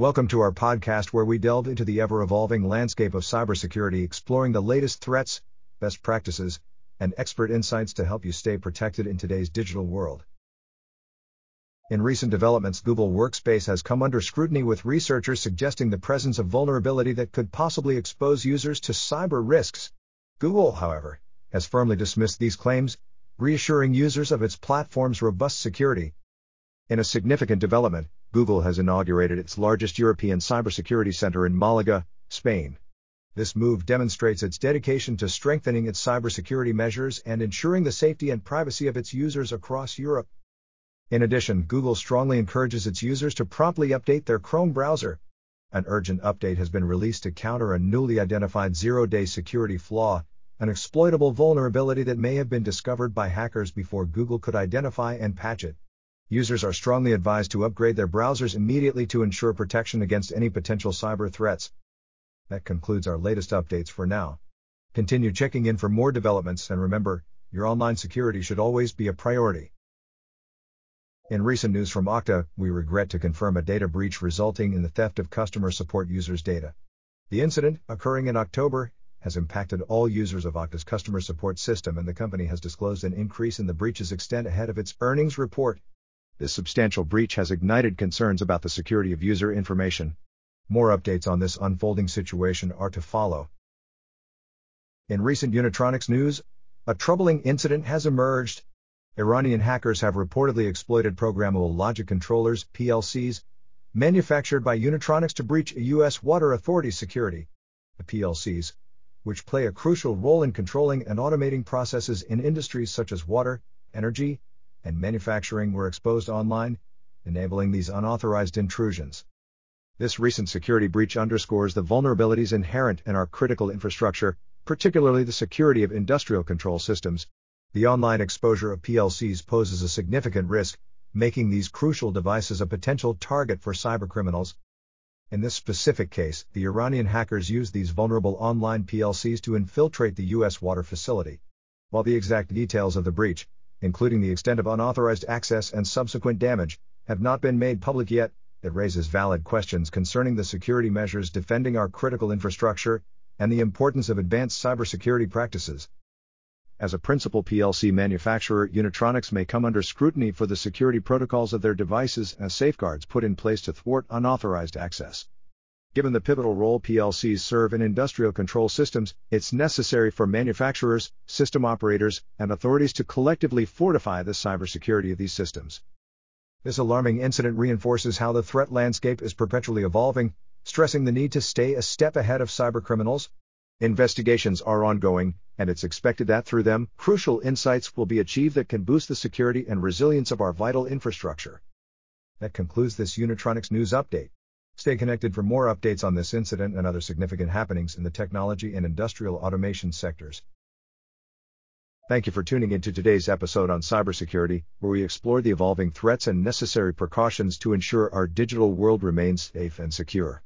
Welcome to our podcast where we delve into the ever evolving landscape of cybersecurity, exploring the latest threats, best practices, and expert insights to help you stay protected in today's digital world. In recent developments, Google Workspace has come under scrutiny with researchers suggesting the presence of vulnerability that could possibly expose users to cyber risks. Google, however, has firmly dismissed these claims, reassuring users of its platform's robust security. In a significant development, Google has inaugurated its largest European cybersecurity center in Malaga, Spain. This move demonstrates its dedication to strengthening its cybersecurity measures and ensuring the safety and privacy of its users across Europe. In addition, Google strongly encourages its users to promptly update their Chrome browser. An urgent update has been released to counter a newly identified zero day security flaw, an exploitable vulnerability that may have been discovered by hackers before Google could identify and patch it. Users are strongly advised to upgrade their browsers immediately to ensure protection against any potential cyber threats. That concludes our latest updates for now. Continue checking in for more developments and remember, your online security should always be a priority. In recent news from Okta, we regret to confirm a data breach resulting in the theft of customer support users' data. The incident, occurring in October, has impacted all users of Okta's customer support system and the company has disclosed an increase in the breach's extent ahead of its earnings report. This substantial breach has ignited concerns about the security of user information. More updates on this unfolding situation are to follow. In recent Unitronics news, a troubling incident has emerged. Iranian hackers have reportedly exploited programmable logic controllers, PLCs, manufactured by Unitronics to breach a U.S. Water Authority security. The PLCs, which play a crucial role in controlling and automating processes in industries such as water, energy, and manufacturing were exposed online, enabling these unauthorized intrusions. This recent security breach underscores the vulnerabilities inherent in our critical infrastructure, particularly the security of industrial control systems. The online exposure of PLCs poses a significant risk, making these crucial devices a potential target for cybercriminals. In this specific case, the Iranian hackers used these vulnerable online PLCs to infiltrate the U.S. water facility. While the exact details of the breach, including the extent of unauthorized access and subsequent damage, have not been made public yet, it raises valid questions concerning the security measures defending our critical infrastructure and the importance of advanced cybersecurity practices. As a principal PLC manufacturer, Unitronics may come under scrutiny for the security protocols of their devices and safeguards put in place to thwart unauthorized access. Given the pivotal role PLCs serve in industrial control systems, it's necessary for manufacturers, system operators, and authorities to collectively fortify the cybersecurity of these systems. This alarming incident reinforces how the threat landscape is perpetually evolving, stressing the need to stay a step ahead of cybercriminals. Investigations are ongoing, and it's expected that through them, crucial insights will be achieved that can boost the security and resilience of our vital infrastructure. That concludes this Unitronics news update. Stay connected for more updates on this incident and other significant happenings in the technology and industrial automation sectors. Thank you for tuning into today's episode on cybersecurity, where we explore the evolving threats and necessary precautions to ensure our digital world remains safe and secure.